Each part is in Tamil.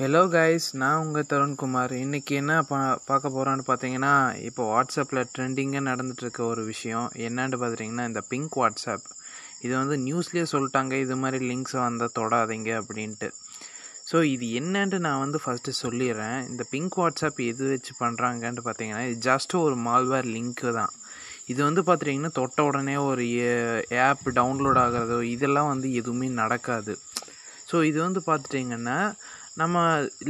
ஹலோ கைஸ் நான் உங்கள் தருண்குமார் இன்றைக்கி என்ன பா பார்க்க போகிறோன்னு பார்த்தீங்கன்னா இப்போ வாட்ஸ்அப்பில் ட்ரெண்டிங்காக நடந்துகிட்ருக்க ஒரு விஷயம். என்னன்னு பார்த்துட்டிங்கன்னா இந்த பிங்க் வாட்ஸ்அப் இது வந்து நியூஸ்லேயே சொல்லிட்டாங்க. இது மாதிரி லிங்க்ஸ் வந்தால் தொடாதீங்க அப்படின்ட்டு. ஸோ இது என்னன்ட்டு நான் வந்து ஃபஸ்ட்டு சொல்லிடுறேன். இந்த பிங்க் வாட்ஸ்அப் எது வச்சு பண்ணுறாங்கன்ட்டு பார்த்தீங்கன்னா இது ஜஸ்ட்டு ஒரு மால்வேர் லிங்க்கு தான். இது வந்து பார்த்துட்டிங்கன்னா தொட்ட உடனே ஒரு ஆப் டவுன்லோட் ஆகிறதோ இதெல்லாம் வந்து எதுவுமே நடக்காது. ஸோ இது வந்து பார்த்துட்டிங்கன்னா நம்ம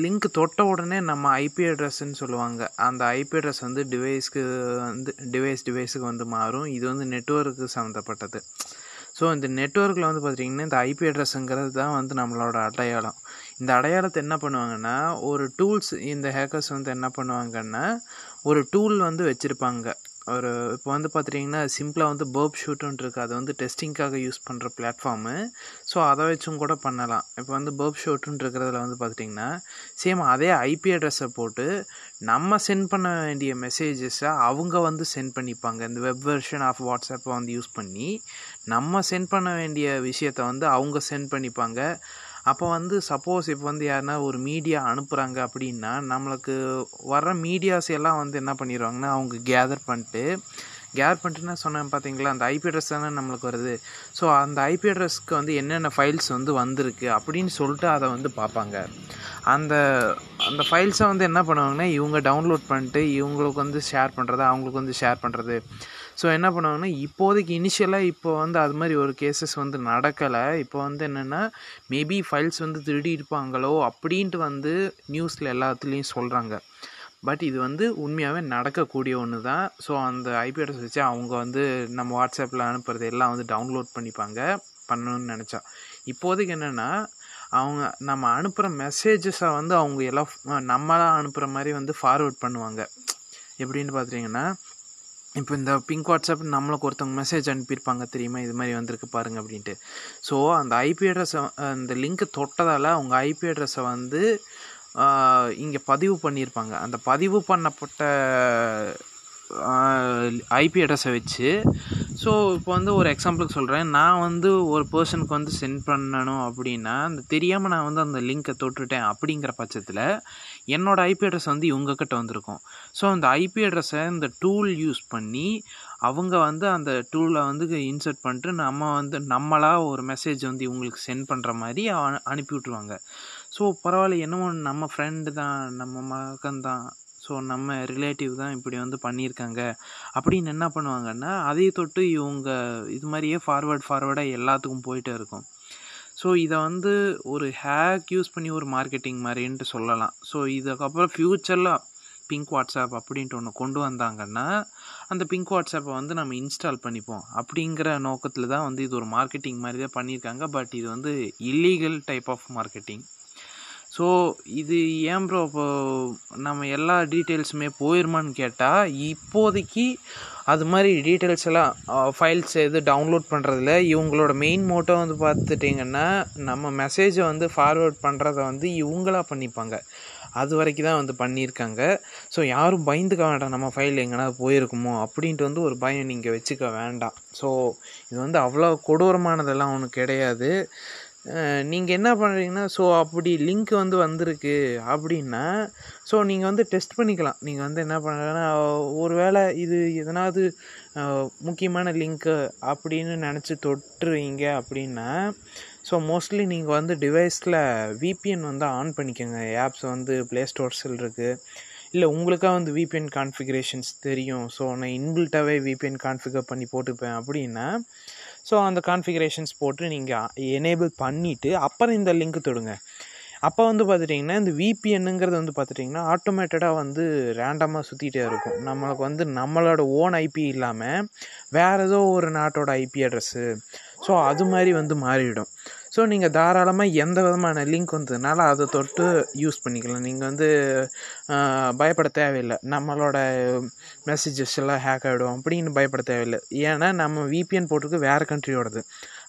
லிங்க் தொட்ட உடனே நம்ம ஐபி அட்ரஸ்ன்னு சொல்லுவாங்க. அந்த ஐபி அட்ரஸ் வந்து டிவைஸ்க்கு வந்து டிவைஸ் டிவைஸுக்கு வந்து மாறும். இது வந்து நெட்ஒர்க்கு சம்மந்தப்பட்டது. ஸோ இந்த நெட்ஒர்க்கில் வந்து பார்த்திங்கன்னா இந்த ஐபி அட்ரஸுங்கிறது தான் வந்து நம்மளோட அடையாளம். இந்த அடையாளத்தை என்ன பண்ணுவாங்கன்னா ஒரு டூல்ஸ் இந்த ஹேக்கர்ஸ் வந்து என்ன பண்ணுவாங்கன்னா ஒரு டூல் வந்து வச்சுருப்பாங்க. ஒரு இப்போ வந்து பார்த்துட்டிங்கன்னா சிம்பிளாக வந்து பேர்ப் ஷூட்டுன்னு இருக்குது அது வந்து டெஸ்டிங்காக யூஸ் பண்ணுற பிளாட்ஃபார்மு. ஸோ அதை வச்சும் கூட பண்ணலாம். இப்போ வந்து பர்ப் ஷூட்டுன்னு இருக்கிறதுல வந்து பார்த்துட்டிங்கன்னா சேம் அதே ஐபி அட்ரஸை போட்டு நம்ம சென்ட் பண்ண வேண்டிய மெசேஜஸை அவங்க வந்து சென்ட் பண்ணிப்பாங்க. இந்த வெப் வெர்ஷன் ஆஃப் வாட்ஸ்அப்பை வந்து யூஸ் பண்ணி நம்ம சென்ட் பண்ண வேண்டிய விஷயத்த வந்து அவங்க சென்ட் பண்ணிப்பாங்க. அப்போ வந்து சப்போஸ் இப்போ வந்து யாருன்னா ஒரு மீடியா அனுப்புகிறாங்க அப்படின்னா நம்மளுக்கு வர்ற மீடியாஸ் எல்லாம் வந்து என்ன பண்ணிடுவாங்கன்னா அவங்க கேதர் பண்ணிட்டு கேதர் பண்ணிட்டுனா சொன்னேன் பார்த்தீங்களா அந்த ஐபி அட்ரஸ் தானே நம்மளுக்கு வருது. ஸோ அந்த ஐபி அட்ரஸ்க்கு வந்து என்னென்ன ஃபைல்ஸ் வந்து வந்திருக்கு அப்படின்னு சொல்லிட்டு அதை வந்து பார்ப்பாங்க. அந்த அந்த ஃபைல்ஸை வந்து என்ன பண்ணுவாங்கன்னா இவங்க டவுன்லோட் பண்ணிட்டு இவங்களுக்கு வந்து ஷேர் பண்ணுறது அவங்களுக்கு வந்து ஷேர் பண்ணுறது ஸோ என்ன பண்ணுவாங்கன்னா இப்போதைக்கு இனிஷியலாக இப்போ வந்து அது மாதிரி ஒரு கேசஸ் வந்து நடக்கலை. இப்போ வந்து என்னென்னா மேபி ஃபைல்ஸ் வந்து திருடி இருப்பாங்களோ அப்படின்ட்டு வந்து நியூஸில் எல்லாத்துலேயும் சொல்கிறாங்க பட் இது வந்து உண்மையாகவே நடக்கக்கூடிய ஒன்று தான் ஸோ அந்த ஐபி அட்ரஸ் வச்சு அவங்க வந்து நம்ம வாட்ஸ்அப்பில் அனுப்புறது எல்லாம் வந்து டவுன்லோட் பண்ணிப்பாங்க பண்ணணும்னு நினச்சா. இப்போதைக்கு என்னென்னா அவங்க நம்ம அனுப்புகிற மெசேஜஸை வந்து அவங்க எல்லாம் நம்மளாக அனுப்புகிற மாதிரி வந்து ஃபார்வேர்ட் பண்ணுவாங்க. எப்படின்னு பார்த்துட்டிங்கன்னா இப்போ இந்த பிங்க் வாட்ஸ்அப் நம்மளுக்கு ஒருத்தவங்க மெசேஜ் அனுப்பியிருப்பாங்க தெரியுமா? இது மாதிரி வந்திருக்கு பாருங்கள் அப்படின்ட்டு. ஸோ அந்த ஐபி அட்ரஸை அந்த லிங்க்கை தொட்டதால் அவங்க ஐபி அட்ரஸை வந்து இங்கே பதிவு பண்ணியிருப்பாங்க. அந்த பதிவு பண்ணப்பட்ட ஐபி அட்ரஸை வச்சு. ஸோ இப்போ வந்து ஒரு எக்ஸாம்பிளுக்கு சொல்கிறேன் நான் வந்து ஒரு பர்சனுக்கு வந்து சென்ட் பண்ணணும் அப்படின்னா அந்த தெரியாமல் நான் வந்து அந்த லிங்க்கை தொட்டுட்டேன் அப்படிங்கிற பட்சத்தில் என்னோடய ஐபி அட்ரஸ் வந்து இவங்கக்கிட்ட வந்திருக்கும். ஸோ அந்த ஐபி அட்ரஸை இந்த டூல் யூஸ் பண்ணி அவங்க வந்து அந்த டூலை வந்து இன்சர்ட் பண்ணிட்டு நம்ம வந்து நம்மளாக ஒரு மெசேஜ் வந்து இவங்களுக்கு சென்ட் பண்ணுற மாதிரி அனுப்பி விட்ருவாங்க ஸோ பரவாயில்ல. என்னமோ நம்ம ஃப்ரெண்டு தான் நம்ம மகன் தான் ஸோ நம்ம ரிலேட்டிவ் தான் இப்படி வந்து பண்ணியிருக்காங்க. அப்படின்னு என்ன பண்ணுவாங்கன்னா அதை தொட்டு இவங்க இது மாதிரியே ஃபார்வேர்ட் ஃபார்வேர்டாக எல்லாத்துக்கும் போயிட்டே இருக்கும். ஸோ இதை வந்து ஒரு ஹேக் யூஸ் பண்ணி ஒரு மார்க்கெட்டிங் மாதிரின்ட்டு சொல்லலாம். ஸோ இதுக்கப்புறம் ஃப்யூச்சரில் பிங்க் வாட்ஸ்அப் அப்படின்ட்டு ஒன்று கொண்டு வந்தாங்கன்னா அந்த பிங்க் வாட்ஸ்அப்பை வந்து நம்ம இன்ஸ்டால் பண்ணிப்போம். அப்படிங்கிற நோக்கத்தில் தான் வந்து இது ஒரு மார்க்கெட்டிங் மாதிரி தான் பண்ணியிருக்காங்க. பட் இது வந்து illegal type of marketing so இது ஏன் ப்ரோ இப்போ நம்ம எல்லா டீட்டெயில்ஸுமே போயிருமான்னு கேட்டால் இப்போதைக்கு அது மாதிரி டீட்டெயில்ஸ் எல்லாம் ஃபைல்ஸ் எது டவுன்லோட் பண்ணுறதுல இவங்களோட மெயின் மோட்டோ வந்து பார்த்துட்டிங்கன்னா நம்ம மெசேஜை வந்து ஃபார்வேர்ட் பண்ணுறத வந்து இவங்களா பண்ணிப்பாங்க. அது வரைக்கும் தான் வந்து பண்ணியிருக்காங்க. ஸோ யாரும் பயந்துக்க வேண்டாம். நம்ம ஃபைல் எங்கன்னா போயிருக்குமோ அப்படின்ட்டு வந்து ஒரு பயம் நீங்கள் வச்சுக்க வேண்டாம். ஸோ இது வந்து அவ்வளோ கொடூரமானதெல்லாம் ஒன்றும் கிடையாது. நீங்கள் என்ன பண்ணுறீங்கன்னா ஸோ அப்படி லிங்க் வந்து வந்திருக்கு அப்படின்னா ஸோ நீங்கள் வந்து டெஸ்ட் பண்ணிக்கலாம். நீங்கள் வந்து என்ன பண்ணுறீங்கன்னா ஒரு வேளை இது எதனாவது முக்கியமான லிங்க்கு அப்படின்னு நினச்சி தொட்டுருவீங்க அப்படின்னா ஸோ மோஸ்ட்லி நீங்கள் வந்து டிவைஸில் விபிஎன் வந்து ஆன் பண்ணிக்கோங்க. ஆப்ஸ் வந்து ப்ளே ஸ்டோர்ஸில் இருக்குது இல்லை உங்களுக்காக வந்து விபிஎன் கான்ஃபிகரேஷன்ஸ் தெரியும். ஸோ நான் இன்பில்ட்டாகவே விபிஎன் கான்ஃபிகர் பண்ணி போட்டுப்பேன் அப்படின்னா ஸோ அந்த கான்ஃபிகரேஷன்ஸ் போட்டு நீங்கள் எனேபிள் பண்ணிவிட்டு அப்புறம் இந்த லிங்க் தொடுங்க. அப்போ வந்து பார்த்துட்டிங்கன்னா இந்த விபிஎன்னுங்கிறது வந்து பார்த்துட்டிங்கன்னா ஆட்டோமேட்டடாக வந்து ரேண்டமாக சுற்றிட்டே இருக்கும். நம்மளுக்கு வந்து நம்மளோட ஓன் ஐபி இல்லாமல் வேறு ஏதோ ஒரு நாட்டோட ஐபி அட்ரஸ்ஸு ஸோ அது மாதிரி வந்து மாறிவிடும் ஸோ நீங்கள் தாராளமாக எந்த விதமான லிங்க் வந்ததுனால அதை தொட்டு யூஸ் பண்ணிக்கலாம். நீங்கள் வந்து பயப்பட தேவையில்லை. நம்மளோட மெசேஜஸ் எல்லாம் ஹேக் ஆகிடும் அப்படின்னு பயப்பட தேவையில்லை. ஏன்னா நம்ம விபிஎன் போட்டிருக்கு வேறு கண்ட்ரியோடது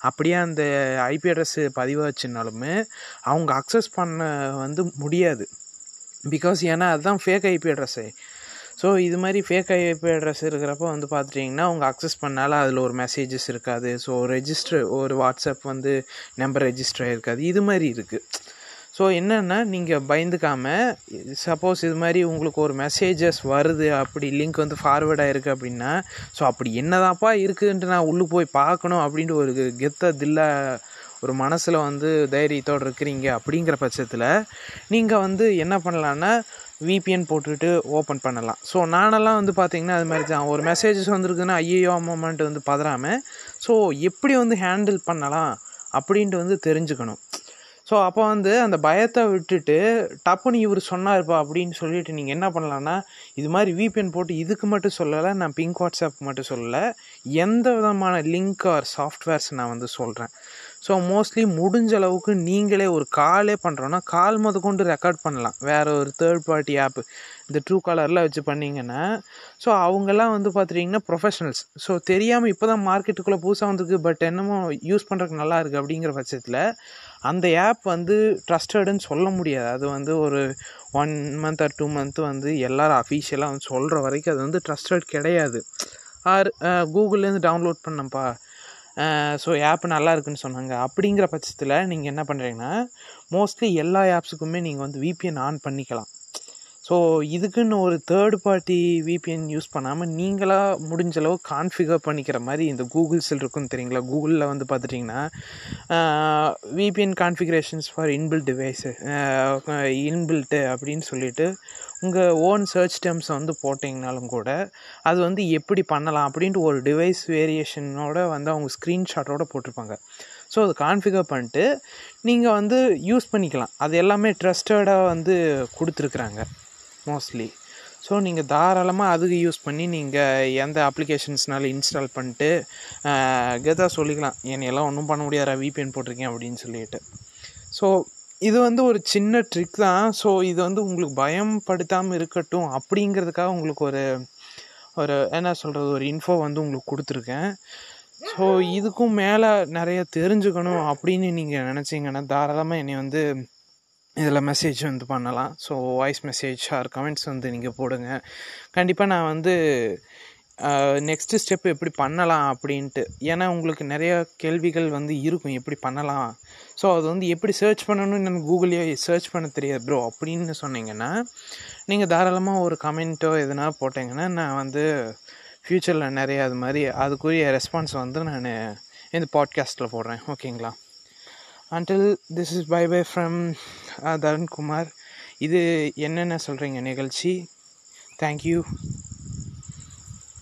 அப்படியே அந்த ஐபி அட்ரஸ் பதிவாச்சுனாலுமே அவங்க அக்சஸ் பண்ண வந்து முடியாது. பிகாஸ் ஏன்னா அதுதான் ஃபேக் ஐபி அட்ரஸ்ஸே ஸோ இது மாதிரி ஃபேக் ஐபி அட்ரஸ் இருக்கிறப்ப வந்து பார்த்துட்டிங்கன்னா அவங்க அக்சஸ் பண்ணால அதில் ஒரு மெசேஜஸ் இருக்காது. ஸோ ரெஜிஸ்டர் ஒரு வாட்ஸ்அப் வந்து நம்பர் ரெஜிஸ்டர் ஆகிருக்காது இது மாதிரி இருக்குது ஸோ என்னென்னா நீங்கள் பயந்துக்காமல் சப்போஸ் இது மாதிரி உங்களுக்கு ஒரு மெசேஜஸ் வருது அப்படி லிங்க் வந்து ஃபார்வேர்ட் ஆகிருக்கு அப்படின்னா ஸோ அப்படி என்னதான்ப்பா இருக்குதுன்ட்டு நான் உள்ளே போய் பார்க்கணும் அப்படின்ட்டு ஒரு கெத்த தில்ல ஒரு மனசில் வந்து தைரியத்தோடு இருக்கிறீங்க அப்படிங்கிற பட்சத்தில் நீங்கள் வந்து என்ன பண்ணலான்னா விபிஎன் போட்டுட்டு ஓப்பன் பண்ணலாம். ஸோ நானெல்லாம் வந்து பார்த்திங்கன்னா அது மாதிரி தான். ஒரு மெசேஜஸ் வந்திருக்குன்னா ஐயோ அம்மான்ட்டு வந்து பதறாமல் ஸோ எப்படி வந்து ஹேண்டில் பண்ணலாம் அப்படின்ட்டு வந்து தெரிஞ்சுக்கணும். ஸோ அப்போ வந்து அந்த பயத்தை விட்டுட்டு டப்புன்னு இவர் சொன்னார்ப்பா அப்படின்னு சொல்லிட்டு நீங்கள் என்ன பண்ணலான்னா இது மாதிரி விபிஎன் போட்டு இதுக்கு மட்டும் சொல்லலை நான் பிங்க் வாட்ஸ்அப் மட்டும் சொல்லலை எந்த விதமான லிங்க் ஆர் சாஃப்ட்வேர்ஸ் நான் வந்து சொல்கிறேன் ஸோ மோஸ்ட்லி முடிஞ்ச அளவுக்கு நீங்களே ஒரு காலே பண்ணுறோன்னா கால் முத கொண்டு ரெக்கார்ட் பண்ணலாம். வேறு ஒரு தேர்ட் பார்ட்டி ஆப்பு இந்த ட்ரூ காலரில் வச்சு பண்ணிங்கன்னா ஸோ அவங்கெல்லாம் வந்து பார்த்துட்டிங்கன்னா ப்ரொஃபஷனல்ஸ் ஸோ தெரியாமல் இப்போ தான் மார்க்கெட்டுக்குள்ளே புதுசாக வந்திருக்கு பட் என்னமோ யூஸ் பண்ணுறதுக்கு நல்லா இருக்குது அப்படிங்கிற பட்சத்தில் அந்த ஆப் வந்து ட்ரஸ்டடுன்னு சொல்ல முடியாது. அது வந்து ஒரு one month or two month வந்து எல்லோரும் அஃபீஷியலாக வந்து சொல்கிற வரைக்கும் அது வந்து ட்ரஸ்டட் கிடையாது. ஆர் கூகுள்லேருந்து டவுன்லோட் பண்ணப்பா ஸோ ஆப் நல்லா இருக்குன்னு சொன்னாங்க. அப்படிங்கிற பட்சத்தில் நீங்கள் என்ன பண்ணுறீங்கன்னா மோஸ்ட்லி எல்லா ஆப்ஸுக்குமே நீங்கள் வந்து விபிஎன் ஆன் பண்ணிக்கலாம். ஸோ இதுக்குன்னு ஒரு தேர்ட் பார்ட்டி விபிஎன் யூஸ் பண்ணாமல் நீங்களாக முடிஞ்ச அளவு கான்ஃபிகர் பண்ணிக்கிற மாதிரி இந்த கூகுள்ஸில் இருக்குன்னு தெரியுங்களா? கூகுளில் வந்து பார்த்துட்டிங்கன்னா VPN configurations for inbuilt device inbuilt அப்படின்னு சொல்லிட்டு உங்கள் ஓன் சர்ச் டேர்ம்ஸை வந்து போட்டிங்கனாலும் கூட அது வந்து எப்படி பண்ணலாம் அப்படின்ட்டு ஒரு டிவைஸ் வேரியேஷனோட வந்து அவங்க ஸ்க்ரீன்ஷாட்டோட போட்டிருப்பாங்க. ஸோ அது கான்ஃபிகர் பண்ணிட்டு நீங்கள் வந்து யூஸ் பண்ணிக்கலாம். அது எல்லாமே ட்ரஸ்டடாக வந்து கொடுத்துருக்குறாங்க. மோஸ்ட்லி. ஸோ நீங்கள் தாராளமாக அதுக்கு யூஸ் பண்ணி நீங்கள் எந்த அப்ளிகேஷன்ஸ்னாலும் இன்ஸ்டால் பண்ணிட்டு கெதாக சொல்லிக்கலாம். என்னையெல்லாம் ஒன்றும் பண்ண முடியாதா விபிஎன் போட்டிருக்கேன் அப்படின்னு சொல்லிட்டு. ஸோ இது வந்து ஒரு சின்ன ட்ரிக் தான். ஸோ இது வந்து உங்களுக்கு பயம் படுத்தாமல் இருக்கட்டும் அப்படிங்கிறதுக்காக உங்களுக்கு ஒரு ஒரு என்ன சொல்கிறது ஒரு இன்ஃபோ வந்து உங்களுக்கு கொடுத்துருக்கேன். ஸோ இதுக்கும் மேலே நிறைய தெரிஞ்சுக்கணும் அப்படின்னு நீங்கள் நினச்சிங்கன்னா தாராளமாக என்னை வந்து இதில் மெசேஜ் வந்து பண்ணலாம். So voice message or comments வந்து நீங்கள் போடுங்க. கண்டிப்பாக நான் வந்து நெக்ஸ்ட்டு ஸ்டெப் எப்படி பண்ணலாம் அப்படின்ட்டு. ஏன்னா உங்களுக்கு நிறைய கேள்விகள் வந்து இருக்கும். எப்படி பண்ணலாம்? ஸோ அது வந்து எப்படி சர்ச் பண்ணணும்னு எனக்கு கூகுளே சர்ச் பண்ண தெரியாது ப்ரோ அப்படின்னு சொன்னீங்கன்னா நீங்கள் தாராளமாக ஒரு கமெண்ட்டோ எதுனா போட்டிங்கன்னா நான் வந்து ஃப்யூச்சரில் நிறைய அது மாதிரி அதுக்குரிய ரெஸ்பான்ஸ் வந்து நான் இந்த பாட்காஸ்ட்டில் போடுறேன். ஓகேங்களா until this is bye bye from Tarunkumar இது என்னென்ன சொல்கிறீங்க நிகழ்ச்சி? தேங்க்யூ